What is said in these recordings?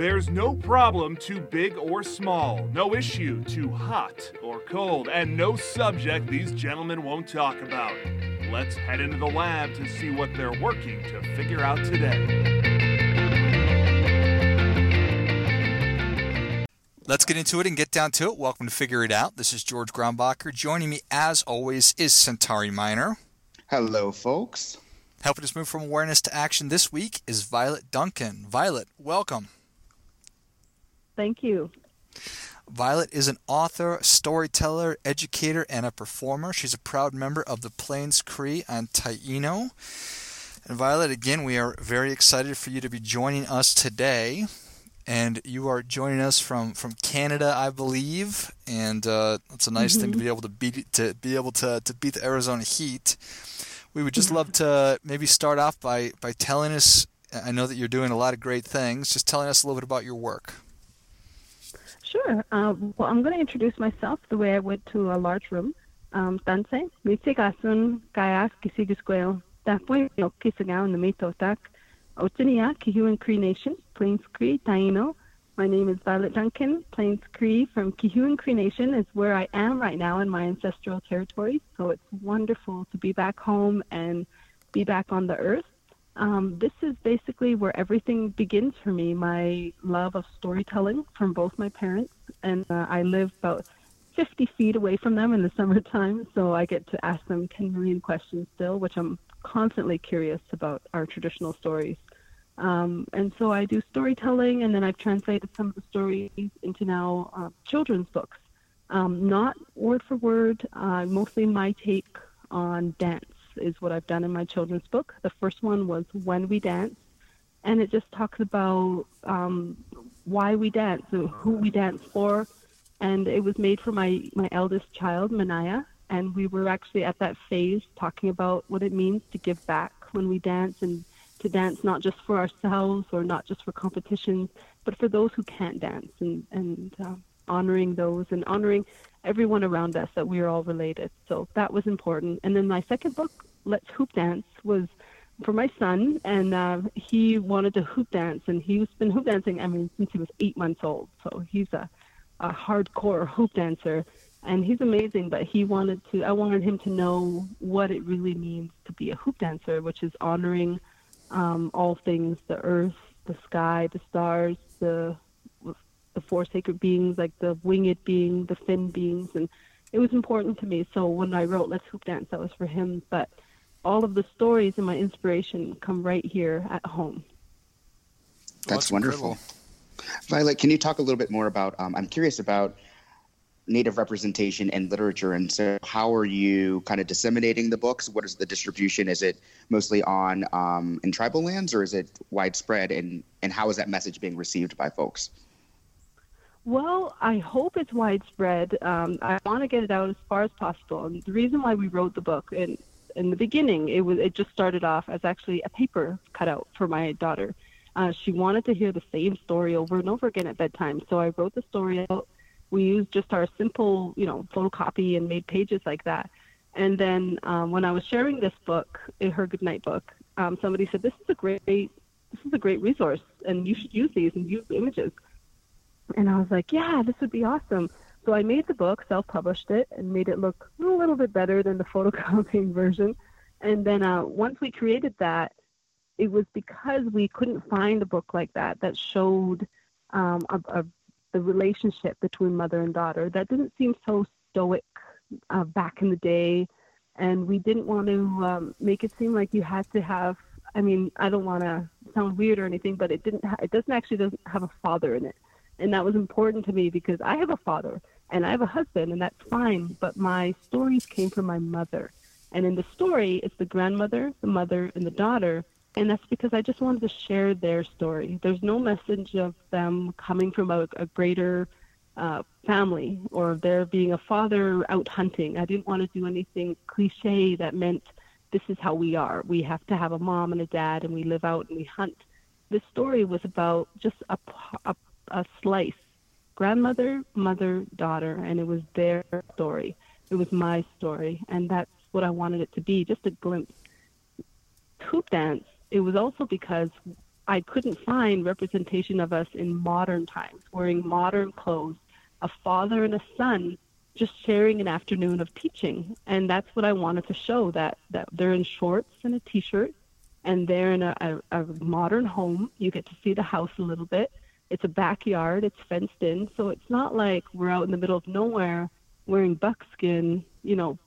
There's no problem too big or small, no issue too hot or cold, and no subject these gentlemen won't talk about. Let's head into the lab to see what they're working to figure out today. Let's get into it and get down to it. Welcome to Figure It Out. This is George Grombacher. Joining me, as always, is Centauri Minor. Hello, folks. Helping us move from awareness to action this week is Violet Duncan. Violet, welcome. Thank you. Violet is an author, storyteller, educator, and a performer. She's a proud member of the Plains Cree and Taino. And Violet, again, we are very excited for you to be joining us today and you are joining us from, from Canada, I believe, and uh, it's a nice mm-hmm. thing to mm-hmm. be able to beat to be able to, to beat the Arizona heat. We would just love to maybe start off by, by telling us. I know that you're doing a lot of great things. Just telling us a little bit about your work. Sure. Uh, well, I'm going to introduce myself the way I would to a large room. Um, Tanse, mitikasun kayak kisigisquel, tapwe no kisagaw na mitotak, Otinia, Kehewin Cree Nation, Plains Cree, Taino. My name is Violet Duncan. Plains Cree from Kehewin Cree Nation is where I am right now in my ancestral territory. So it's wonderful to be back home and be back on the earth. Um, this is basically where everything begins for me. My love of storytelling from both my parents, and uh, I live about 50 feet away from them in the summertime, so I get to ask them 10 million questions still, which I'm constantly curious about our traditional stories. Um, and so I do storytelling, and then I've translated some of the stories into now uh, children's books. Um, not word for word, uh, mostly my take on dance is what I've done in my children's book. The first one was When We Dance, and it just talks about um, why we dance, and who we dance for, and it was made for my, my eldest child, Manaya, and we were actually at that phase talking about what it means to give back when we dance and to dance not just for ourselves or not just for competitions, but for those who can't dance and, and uh, honoring those and honoring everyone around us that we are all related. So that was important. And then my second book, Let's Hoop Dance, was for my son, and uh, he wanted to hoop dance, and he's been hoop dancing, I mean, since he was eight months old. So he's a, a hardcore hoop dancer and he's amazing but he wanted to i wanted him to know what it really means to be a hoop dancer which is honoring um, all things the earth, the sky, the stars, the the four sacred beings, like the winged being, the fin beings, and it was important to me. So when I wrote Let's Hoop Dance, that was for him. But all of the stories and my inspiration come right here at home. That's, well, that's wonderful. Incredible. Violet, can you talk a little bit more about? Um, I'm curious about Native representation and literature. And so, how are you kind of disseminating the books? What is the distribution? Is it mostly on um, in tribal lands, or is it widespread? And and how is that message being received by folks? Well, I hope it's widespread. Um, I want to get it out as far as possible. And the reason why we wrote the book, in in the beginning, it was it just started off as actually a paper cutout for my daughter. Uh, she wanted to hear the same story over and over again at bedtime, so I wrote the story out we used just our simple, you know, photocopy and made pages like that. And then um, when I was sharing this book, her goodnight book, um, somebody said, "This is a great, this is a great resource, and you should use these and use the images." And I was like, "Yeah, this would be awesome." So I made the book, self-published it, and made it look a little bit better than the photocopying version. And then uh, once we created that, it was because we couldn't find a book like that that showed um, a, a the relationship between mother and daughter. That didn't seem so stoic uh, back in the day, and we didn't want to um, make it seem like you had to have. I mean, I don't want to sound weird or anything, but it didn't. Ha- it doesn't actually doesn't have a father in it, and that was important to me because I have a father and I have a husband, and that's fine. But my stories came from my mother, and in the story, it's the grandmother, the mother, and the daughter and that's because I just wanted to share their story. There's no message of them coming from a, a greater uh, family or there being a father out hunting. I didn't want to do anything cliche that meant this is how we are. We have to have a mom and a dad, and we live out and we hunt. This story was about just a, a, a slice grandmother, mother, daughter, and it was their story. It was my story, and that's what I wanted it to be just a glimpse. Hoop dance it was also because I couldn't find representation of us in modern times, wearing modern clothes, a father and a son just sharing an afternoon of teaching. And that's what I wanted to show that, that they're in shorts and a t shirt and they're in a, a, a modern home. You get to see the house a little bit. It's a backyard, it's fenced in. So it's not like we're out in the middle of nowhere wearing buckskin, you know,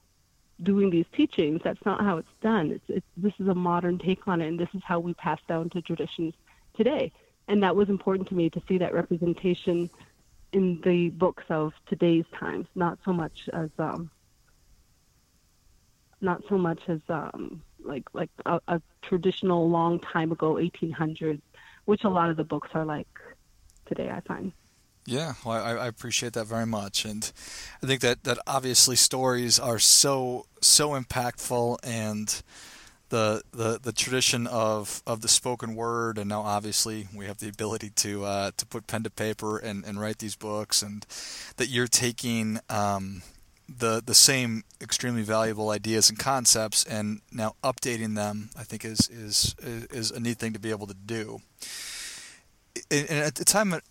doing these teachings. That's not how it's done. It's, it's this is a modern take on it, and this is how we pass down to traditions today. And that was important to me to see that representation in the books of today's times, not so much as um, not so much as um, like like a, a traditional long time ago 1800s, which a lot of the books are like today. I find. Yeah, well, I, I, appreciate that very much, and I think that, that obviously stories are so so impactful, and the the, the tradition of, of the spoken word, and now obviously we have the ability to uh, to put pen to paper and, and write these books, and that you're taking um, the the same extremely valuable ideas and concepts and now updating them, I think is is is a neat thing to be able to do. And at the time of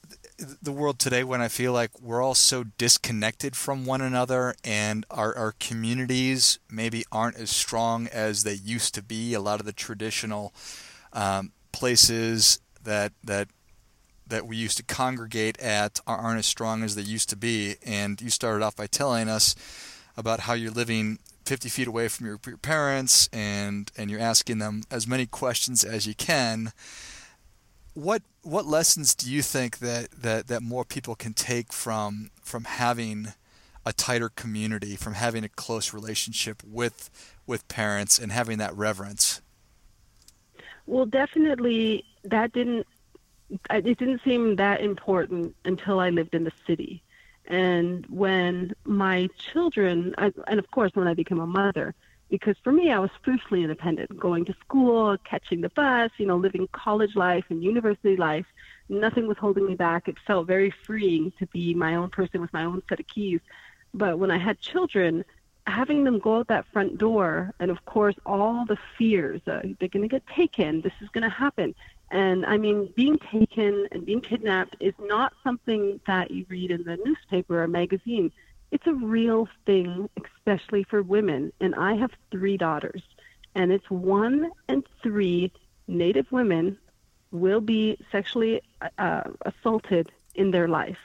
the world today when I feel like we're all so disconnected from one another and our, our communities maybe aren't as strong as they used to be. A lot of the traditional um, places that that that we used to congregate at aren't as strong as they used to be. And you started off by telling us about how you're living 50 feet away from your, your parents and and you're asking them as many questions as you can what what lessons do you think that, that, that more people can take from from having a tighter community, from having a close relationship with with parents and having that reverence? Well, definitely that didn't it didn't seem that important until I lived in the city. And when my children, and of course when I became a mother, because for me, I was fiercely independent, going to school, catching the bus, you know, living college life and university life. Nothing was holding me back. It felt very freeing to be my own person with my own set of keys. But when I had children, having them go out that front door, and of course, all the fears uh, they're going to get taken, this is going to happen. And I mean, being taken and being kidnapped is not something that you read in the newspaper or magazine it's a real thing, especially for women. And I have three daughters, and it's one and three Native women will be sexually uh, assaulted in their life.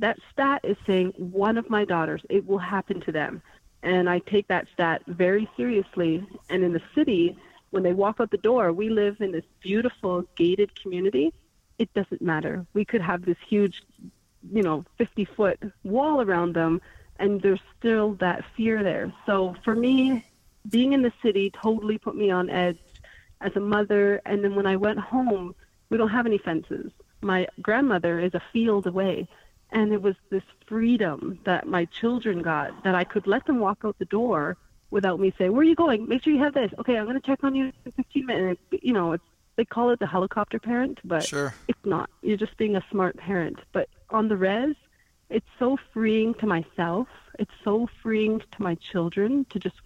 That stat is saying one of my daughters, it will happen to them. And I take that stat very seriously. And in the city, when they walk out the door, we live in this beautiful gated community. It doesn't matter. We could have this huge, you know, 50 foot wall around them and there's still that fear there. So for me, being in the city totally put me on edge as a mother. And then when I went home, we don't have any fences. My grandmother is a field away. And it was this freedom that my children got that I could let them walk out the door without me saying, Where are you going? Make sure you have this. Okay, I'm going to check on you in 15 minutes. You know, it's, they call it the helicopter parent, but sure. it's not. You're just being a smart parent. But on the res, it's so freeing to myself. It's so freeing to my children to just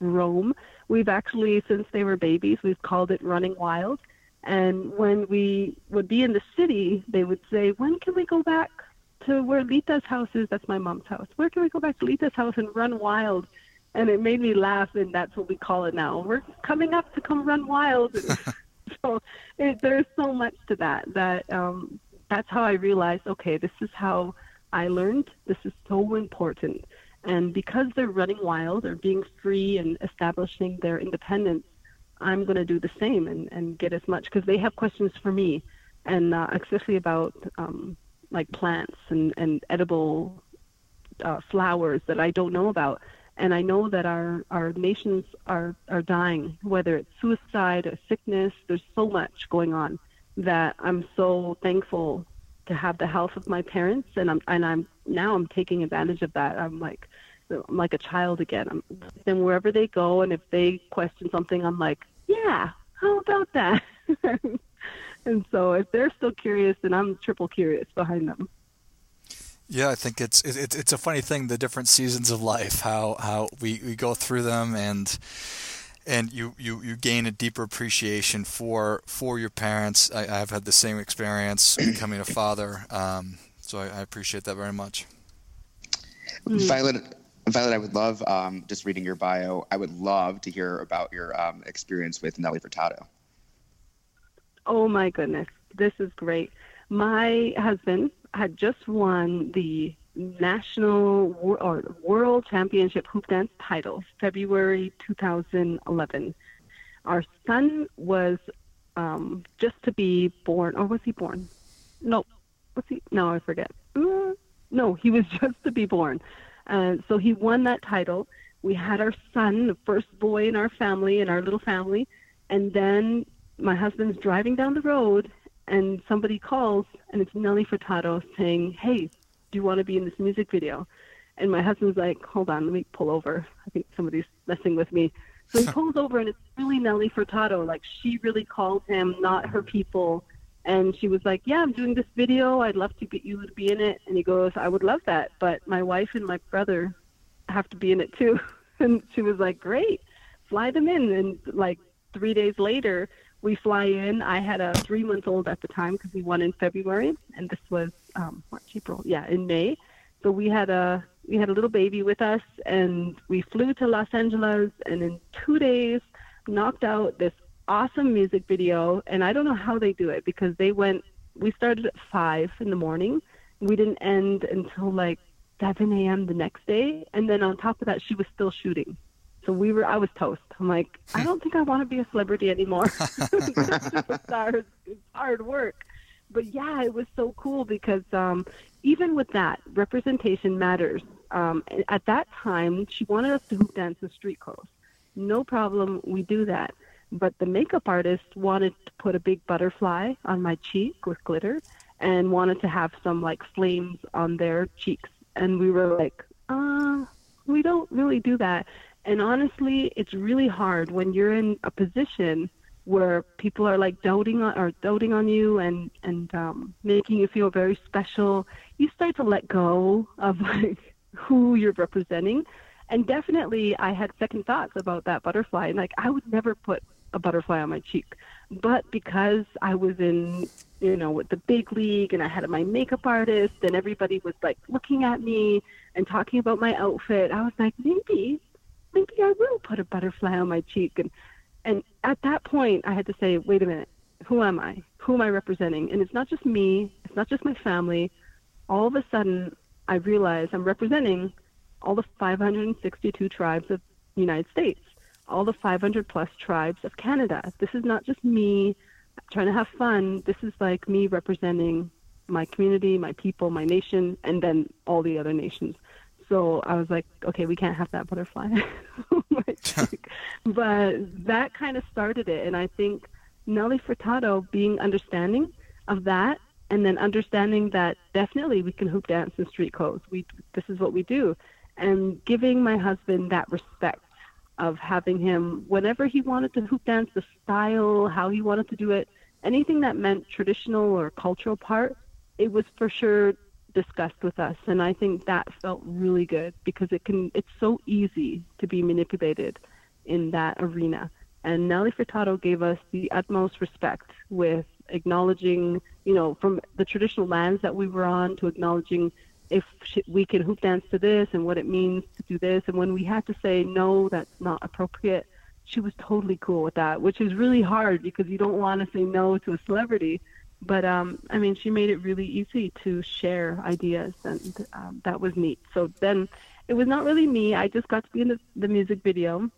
roam. We've actually, since they were babies, we've called it running wild. And when we would be in the city, they would say, When can we go back to where Lita's house is? That's my mom's house. Where can we go back to Lita's house and run wild? And it made me laugh, and that's what we call it now. We're coming up to come run wild. so it, there's so much to that that um, that's how I realized, okay, this is how I learned this is so important. And because they're running wild or being free and establishing their independence, I'm going to do the same and, and get as much because they have questions for me, and uh, especially about um, like plants and, and edible uh, flowers that I don't know about. And I know that our, our nations are, are dying, whether it's suicide or sickness, there's so much going on that I'm so thankful to have the health of my parents, and I'm and I'm now I'm taking advantage of that. I'm like I'm like a child again. I'm then wherever they go, and if they question something, I'm like, yeah, how about that? and so if they're still curious, then I'm triple curious behind them. Yeah, I think it's it's it's a funny thing the different seasons of life how how we, we go through them and and you, you, you gain a deeper appreciation for for your parents. I, have had the same experience becoming a father, um, so I, I, appreciate that very much. Mm. Violet, Violet, I would love um, just reading your bio. I would love to hear about your um, experience with Nelly Furtado. Oh my goodness, this is great. My husband had just won the national or world championship hoop dance title February 2011. Our son was um, just to be born, or was he born? No, was he? No, I forget. Uh, no, he was just to be born. Uh, so he won that title. We had our son, the first boy in our family, in our little family, and then my husband's driving down the road, and somebody calls, and it's Nelly Furtado saying, "Hey, do you want to be in this music video? And my husband's like, hold on, let me pull over. I think somebody's messing with me. So he pulls over, and it's really Nelly Furtado. Like, she really called him, not her people. And she was like, yeah, I'm doing this video. I'd love to get you to be in it. And he goes, I would love that. But my wife and my brother have to be in it too. And she was like, great, fly them in. And like three days later, we fly in. I had a three month old at the time because we won in February, and this was um, March, April, yeah, in May. So we had a we had a little baby with us, and we flew to Los Angeles, and in two days knocked out this awesome music video. And I don't know how they do it because they went. We started at five in the morning. We didn't end until like 7 a.m. the next day, and then on top of that, she was still shooting. So we were, I was toast. I'm like, I don't think I want to be a celebrity anymore. it's, hard, it's hard work. But yeah, it was so cool because um, even with that, representation matters. Um, at that time, she wanted us to hoop dance in street clothes. No problem, we do that. But the makeup artist wanted to put a big butterfly on my cheek with glitter and wanted to have some like flames on their cheeks. And we were like, uh, we don't really do that. And honestly, it's really hard when you're in a position where people are like doting on or doting on you and and um, making you feel very special. You start to let go of like who you're representing. And definitely, I had second thoughts about that butterfly. And like, I would never put a butterfly on my cheek, but because I was in you know, with the big league and I had my makeup artist and everybody was like looking at me and talking about my outfit. I was like, maybe maybe I will put a butterfly on my cheek. And and at that point, I had to say, wait a minute, who am I? Who am I representing? And it's not just me. It's not just my family. All of a sudden, I realize I'm representing all the 562 tribes of the United States, all the 500 plus tribes of Canada. This is not just me trying to have fun. This is like me representing my community, my people, my nation, and then all the other nations so I was like, okay, we can't have that butterfly. but that kind of started it, and I think Nelly Furtado being understanding of that, and then understanding that definitely we can hoop dance in street clothes. We this is what we do, and giving my husband that respect of having him whenever he wanted to hoop dance, the style, how he wanted to do it, anything that meant traditional or cultural part, it was for sure discussed with us and I think that felt really good because it can it's so easy to be manipulated in that arena. And Nelly Furtado gave us the utmost respect with acknowledging you know from the traditional lands that we were on to acknowledging if we can hoop dance to this and what it means to do this. And when we had to say no that's not appropriate she was totally cool with that which is really hard because you don't want to say no to a celebrity but um, I mean, she made it really easy to share ideas, and um, that was neat. So then it was not really me. I just got to be in the, the music video,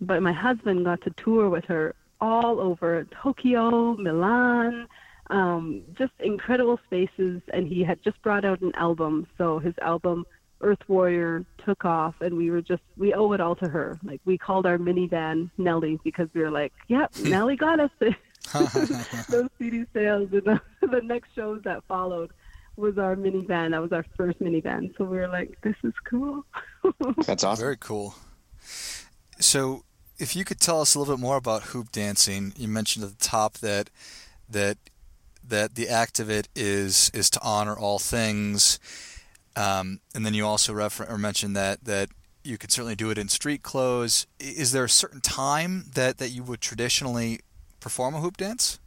but my husband got to tour with her all over Tokyo, Milan, um, just incredible spaces. And he had just brought out an album, so his album Earth Warrior took off, and we were just we owe it all to her. Like we called our minivan Nelly because we were like, "Yep, Nelly got us." those CD sales and the, the next shows that followed was our minivan. That was our first minivan. So we were like, this is cool. That's awesome. Very cool. So if you could tell us a little bit more about hoop dancing, you mentioned at the top that that that the act of it is is to honor all things, um, and then you also refer or mentioned that that you could certainly do it in street clothes. Is there a certain time that, that you would traditionally perform a hoop dance?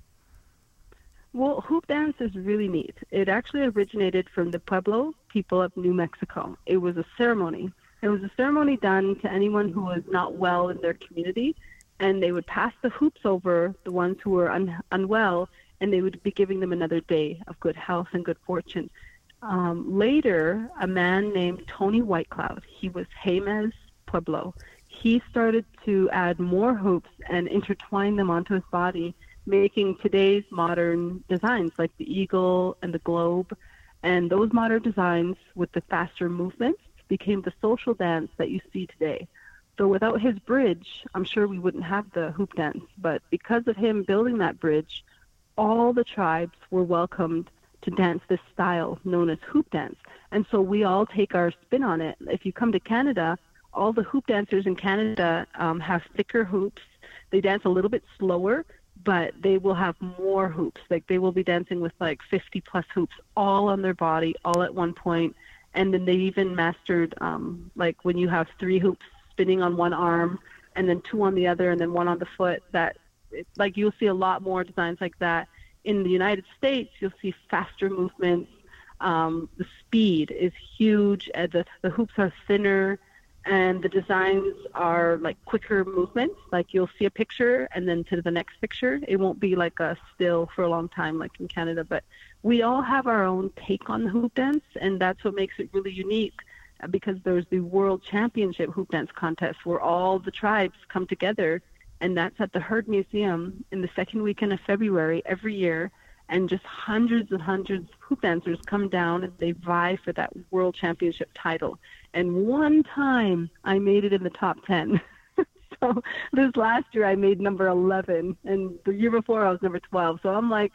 Well, hoop dance is really neat. It actually originated from the Pueblo people of New Mexico. It was a ceremony. It was a ceremony done to anyone who was not well in their community, and they would pass the hoops over the ones who were un- unwell, and they would be giving them another day of good health and good fortune. Um, later, a man named Tony Whitecloud, he was Jemez Pueblo, he started to add more hoops and intertwine them onto his body, making today's modern designs like the eagle and the globe. And those modern designs with the faster movements became the social dance that you see today. So without his bridge, I'm sure we wouldn't have the hoop dance. But because of him building that bridge, all the tribes were welcomed to dance this style known as hoop dance. And so we all take our spin on it. If you come to Canada, all the hoop dancers in Canada um, have thicker hoops. They dance a little bit slower, but they will have more hoops. Like they will be dancing with like 50 plus hoops all on their body, all at one point. And then they even mastered um, like when you have three hoops spinning on one arm and then two on the other and then one on the foot. That like you'll see a lot more designs like that in the United States, you'll see faster movements. Um, the speed is huge. And the, the hoops are thinner, and the designs are like quicker movements. Like you'll see a picture, and then to the next picture. It won't be like a still for a long time, like in Canada. But we all have our own take on the hoop dance, and that's what makes it really unique. Uh, because there's the World Championship Hoop Dance Contest where all the tribes come together and that's at the Heard Museum in the second weekend of February every year. And just hundreds and hundreds of hoop dancers come down and they vie for that world championship title. And one time I made it in the top 10. so this last year I made number 11, and the year before I was number 12. So I'm like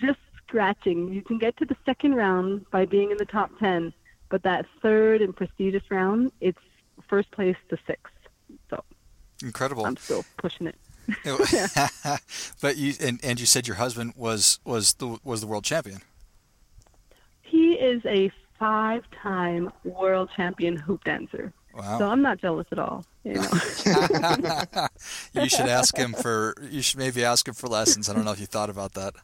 just scratching. You can get to the second round by being in the top 10, but that third and prestigious round, it's first place to sixth. So Incredible. I'm still pushing it. but you and, and you said your husband was was the was the world champion. He is a five-time world champion hoop dancer. Wow. So I'm not jealous at all. You, know? you should ask him for. You should maybe ask him for lessons. I don't know if you thought about that.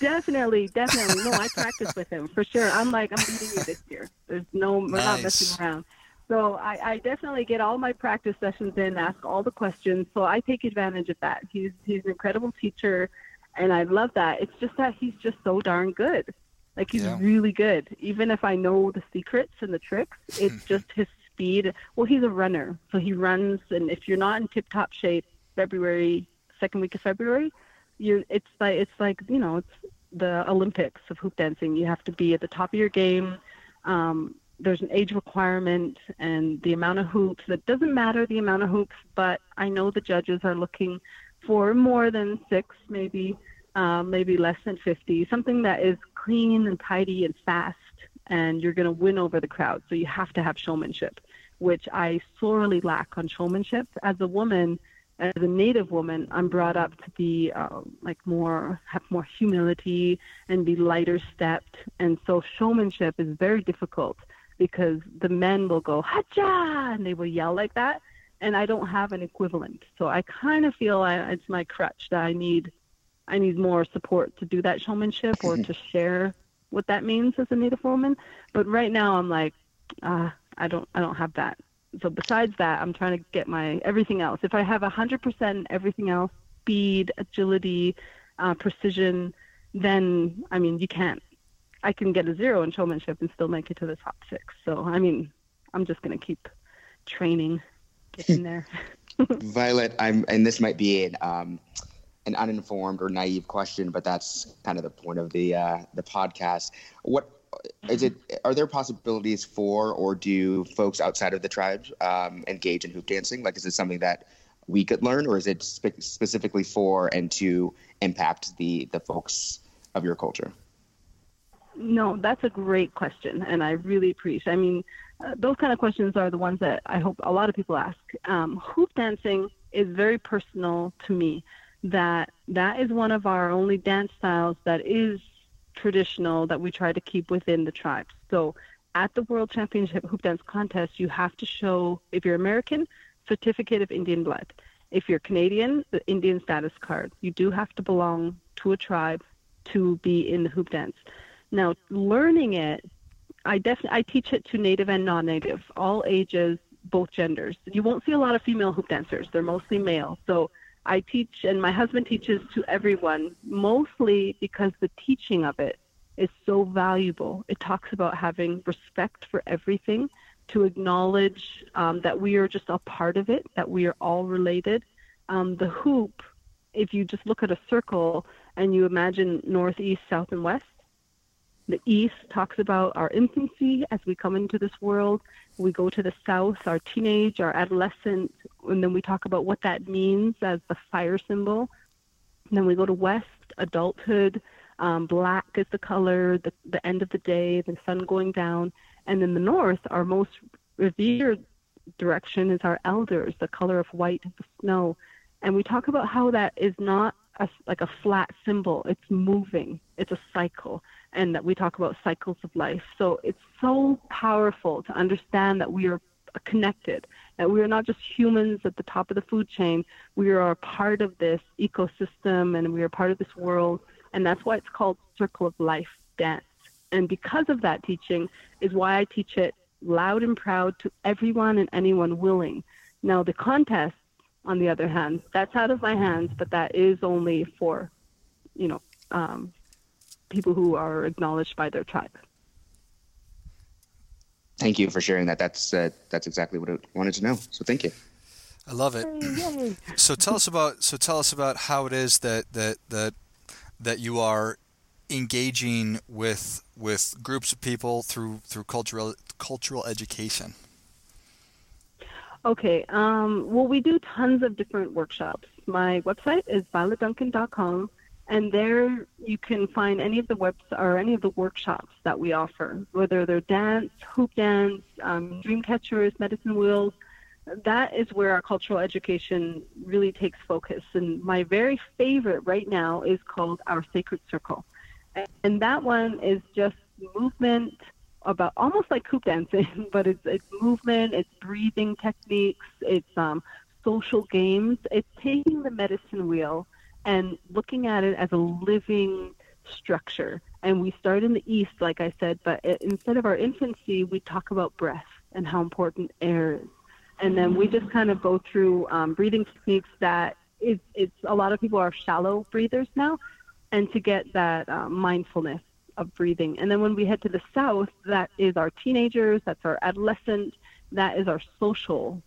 Definitely, definitely. No, I practice with him for sure. I'm like, I'm beating you this year. There's no, we're nice. not messing around. So I, I definitely get all my practice sessions in, ask all the questions. So I take advantage of that. He's he's an incredible teacher, and I love that. It's just that he's just so darn good. Like he's yeah. really good. Even if I know the secrets and the tricks, it's just his speed. Well, he's a runner, so he runs. And if you're not in tip-top shape, February second week of February, you're. It's like it's like you know it's the Olympics of hoop dancing. You have to be at the top of your game. Um, there's an age requirement and the amount of hoops. It doesn't matter the amount of hoops, but I know the judges are looking for more than six, maybe um, maybe less than 50, something that is clean and tidy and fast, and you're going to win over the crowd. So you have to have showmanship, which I sorely lack on showmanship. As a woman, as a native woman, I'm brought up to be um, like more, have more humility and be lighter stepped. And so showmanship is very difficult because the men will go hacha and they will yell like that and I don't have an equivalent. So I kind of feel I, it's my crutch that I need I need more support to do that showmanship or to share what that means as a native woman. But right now I'm like uh, I don't I don't have that. So besides that, I'm trying to get my everything else. If I have 100% everything else, speed, agility, uh, precision, then I mean you can't I can get a zero in showmanship and still make it to the top six. So I mean, I'm just gonna keep training, getting there. Violet, I'm, and this might be an um, an uninformed or naive question, but that's kind of the point of the uh, the podcast. What is it? Are there possibilities for, or do folks outside of the tribe um, engage in hoop dancing? Like, is it something that we could learn, or is it spe- specifically for and to impact the the folks of your culture? No, that's a great question, and I really appreciate. I mean, uh, those kind of questions are the ones that I hope a lot of people ask. Um, hoop dancing is very personal to me. That that is one of our only dance styles that is traditional that we try to keep within the tribe. So at the World Championship Hoop Dance Contest, you have to show, if you're American, certificate of Indian blood. If you're Canadian, the Indian status card. You do have to belong to a tribe to be in the hoop dance. Now, learning it, I definitely I teach it to native and non-native, all ages, both genders. You won't see a lot of female hoop dancers; they're mostly male. So I teach, and my husband teaches to everyone, mostly because the teaching of it is so valuable. It talks about having respect for everything, to acknowledge um, that we are just a part of it, that we are all related. Um, the hoop, if you just look at a circle and you imagine north, east, south, and west, the east talks about our infancy as we come into this world. We go to the south, our teenage, our adolescent, and then we talk about what that means as the fire symbol. And then we go to west, adulthood. Um, black is the color, the, the end of the day, the sun going down. And in the north, our most revered direction is our elders, the color of white, the snow. And we talk about how that is not a, like a flat symbol. It's moving. It's a cycle, and that we talk about cycles of life. So it's so powerful to understand that we are connected, that we are not just humans at the top of the food chain. We are a part of this ecosystem, and we are part of this world, and that's why it's called Circle of Life Dance. And because of that teaching, is why I teach it loud and proud to everyone and anyone willing. Now, the contest on the other hand. That's out of my hands, but that is only for, you know, um, people who are acknowledged by their tribe. Thank you for sharing that. That's uh, that's exactly what I wanted to know. So thank you. I love it. Yay. So tell us about so tell us about how it is that that that that you are engaging with with groups of people through through cultural cultural education. Okay. Um, well, we do tons of different workshops. My website is violetduncan.com, and there you can find any of the webs or any of the workshops that we offer, whether they're dance, hoop dance, um, dream catchers, medicine wheels. That is where our cultural education really takes focus. And my very favorite right now is called Our Sacred Circle. And that one is just movement, about almost like hoop dancing, but it's it's movement, it's breathing techniques, it's um, social games. It's taking the medicine wheel and looking at it as a living structure. And we start in the east, like I said, but it, instead of our infancy, we talk about breath and how important air is. And then we just kind of go through um, breathing techniques that it's, it's a lot of people are shallow breathers now, and to get that uh, mindfulness of breathing. And then when we head to the south, that is our teenagers, that's our adolescent, that is our social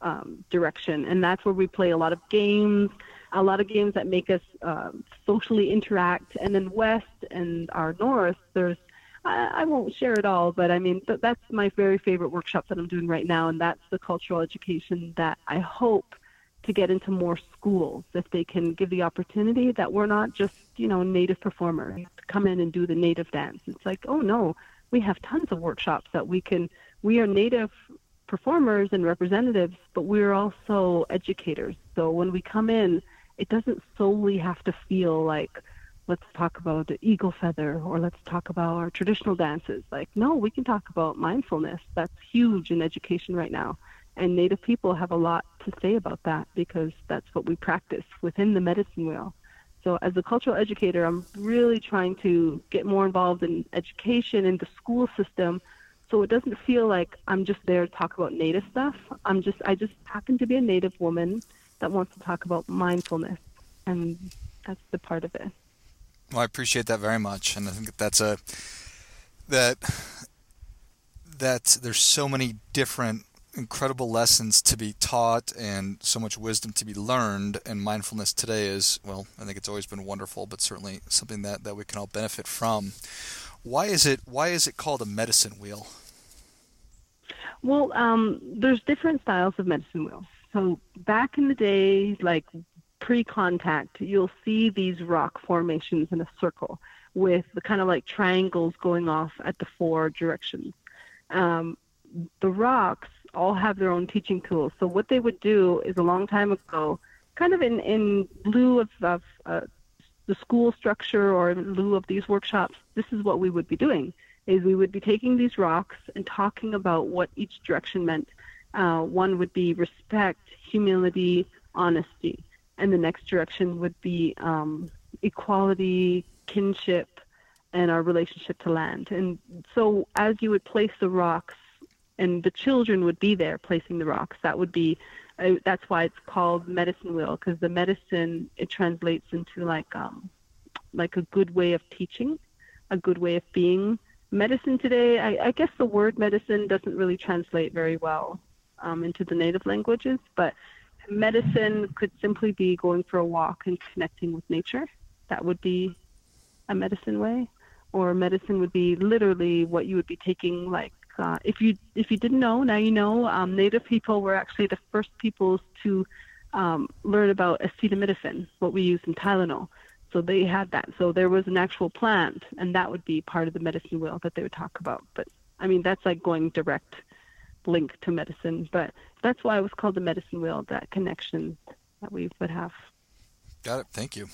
um, direction. And that's where we play a lot of games, a lot of games that make us uh, socially interact. And then west and our north, there's I, I won't share it all, but I mean th- that's my very favorite workshop that I'm doing right now, and that's the cultural education that I hope to get into more schools if they can give the opportunity that we're not just you know native performers to come in and do the native dance. It's like oh no we have tons of workshops that we can we are native performers and representatives but we're also educators. So when we come in it doesn't solely have to feel like let's talk about the eagle feather or let's talk about our traditional dances. Like no we can talk about mindfulness. That's huge in education right now. And Native people have a lot to say about that because that's what we practice within the medicine wheel. So, as a cultural educator, I'm really trying to get more involved in education in the school system. So it doesn't feel like I'm just there to talk about Native stuff. I'm just, I just happen to be a Native woman that wants to talk about mindfulness, and that's the part of it. Well, I appreciate that very much, and I think that's a that that there's so many different incredible lessons to be taught and so much wisdom to be learned. And mindfulness today is, well, I think it's always been wonderful, but certainly something that, that we can all benefit from. Why is it why is it called a medicine wheel? Well, um, there's different styles of medicine wheels. So back in the day, like pre-contact, you'll see these rock formations in a circle with the kind of like triangles going off at the four directions. Um, the rocks all have their own teaching tools. So what they would do is a long time ago, kind of in in lieu of, of uh, the school structure or in lieu of these workshops, this is what we would be doing. is we would be taking these rocks and talking about what each direction meant. Uh, one would be respect, humility, honesty, and the next direction would be um, equality, kinship, and our relationship to land. And so, as you would place the rocks, and the children would be there placing the rocks, that would be uh, that's why it's called medicine wheel because the medicine it translates into like um, like a good way of teaching, a good way of being. Medicine today, I, I guess the word medicine doesn't really translate very well um, into the native languages, but medicine could simply be going for a walk and connecting with nature. That would be a medicine way, or medicine would be literally what you would be taking. Like uh, if you if you didn't know, now you know. Um, native people were actually the first peoples to um, learn about acetaminophen, what we use in Tylenol. So they had that. So there was an actual plant, and that would be part of the medicine wheel that they would talk about. But I mean, that's like going direct link to medicine. But that's why it was called the medicine wheel, that connection that we would have. Got it. Thank you.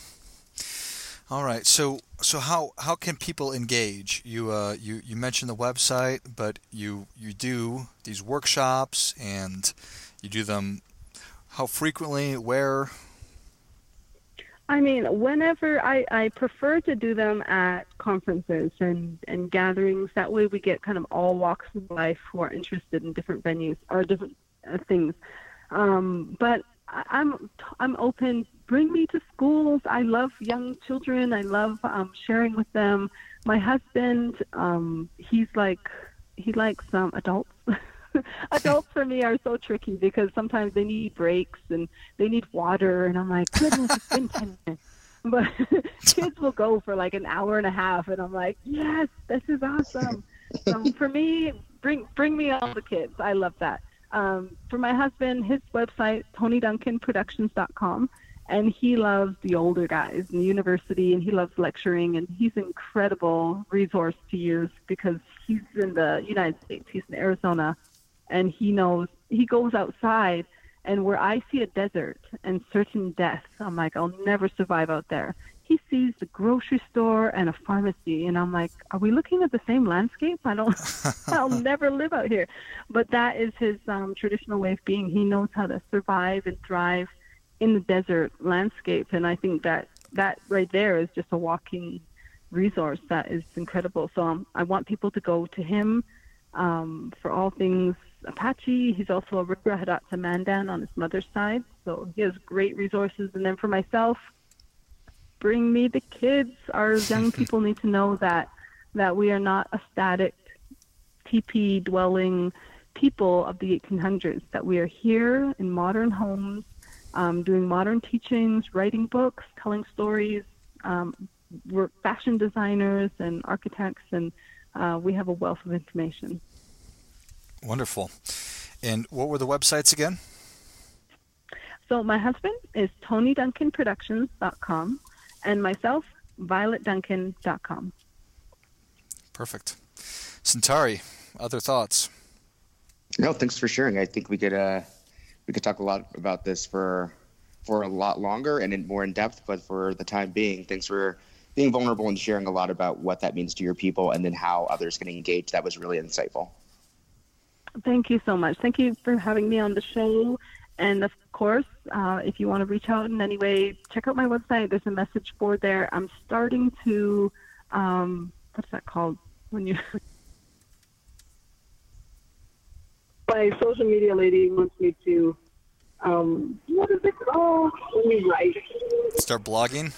All right. So so how how can people engage? You uh, you you mentioned the website, but you you do these workshops and you do them how frequently, where? I mean, whenever I, I prefer to do them at conferences and, and gatherings. That way we get kind of all walks of life who are interested in different venues or different uh, things. Um, but I'm I'm open. Bring me to schools. I love young children. I love um, sharing with them. My husband, um, he's like he likes um, adults. adults for me are so tricky because sometimes they need breaks and they need water, and I'm like, goodness, it's been ten minutes. But kids will go for like an hour and a half, and I'm like, yes, this is awesome. so for me, bring bring me all the kids. I love that. Um, for my husband, his website TonyDuncanProductions.com, and he loves the older guys in the university, and he loves lecturing, and he's an incredible resource to use because he's in the United States. He's in Arizona, and he knows he goes outside and where I see a desert and certain death, I'm like, I'll never survive out there. He sees the grocery store and a pharmacy, and I'm like, are we looking at the same landscape? I don't, I'll never live out here. But that is his um, traditional way of being. He knows how to survive and thrive in the desert landscape, and I think that that right there is just a walking resource that is incredible. So um, I want people to go to him um, for all things Apache. He's also Arikara Hidatsa Mandan on his mother's side, so he has great resources. And then for myself, bring me the kids. Our young people need to know that that we are not a static teepee dwelling people of the 1800s. That we are here in modern homes, um, doing modern teachings, writing books, telling stories. Um, we're fashion designers and architects, and uh, we have a wealth of information. Wonderful. And what were the websites again? So my husband is TonyDuncanProductions.com and myself, VioletDuncan.com. Perfect. Centauri, other thoughts? No, thanks for sharing. I think we could uh, we could talk a lot about this for for a lot longer and in more in depth. But for the time being, thanks for being vulnerable and sharing a lot about what that means to your people and then how others can engage. That was really insightful. Thank you so much. Thank you for having me on the show. And of course, uh, if you want to reach out in any way, check out my website. There's a message board there. I'm starting to, um, what's that called? When you. my social media lady wants me to, um, what is it called? When you write. Start blogging?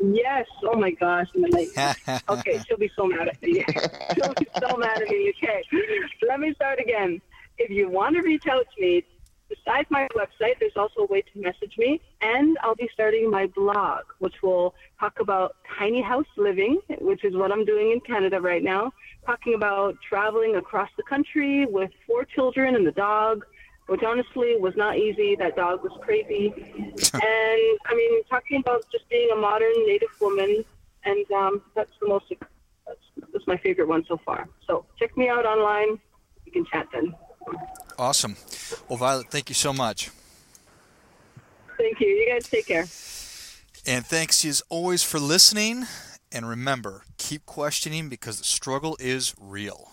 Yes. Oh my gosh. Like, okay, she'll be so mad at me. she'll be so mad at me. Okay. Let me start again. If you want to reach out to me, besides my website, there's also a way to message me, and I'll be starting my blog, which will talk about tiny house living, which is what I'm doing in Canada right now. Talking about traveling across the country with four children and the dog which honestly was not easy. That dog was crazy. and I mean, talking about just being a modern Native woman, and um, that's the most, that's, that's my favorite one so far. So check me out online. You can chat then. Awesome. Well, Violet, thank you so much. Thank you. You guys take care. And thanks as always for listening. And remember, keep questioning because the struggle is real.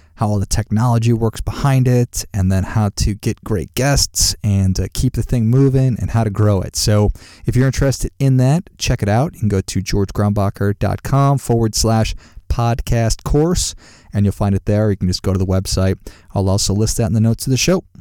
how all the technology works behind it, and then how to get great guests and uh, keep the thing moving and how to grow it. So if you're interested in that, check it out. You can go to georgegrombacher.com forward slash podcast course, and you'll find it there. You can just go to the website. I'll also list that in the notes of the show.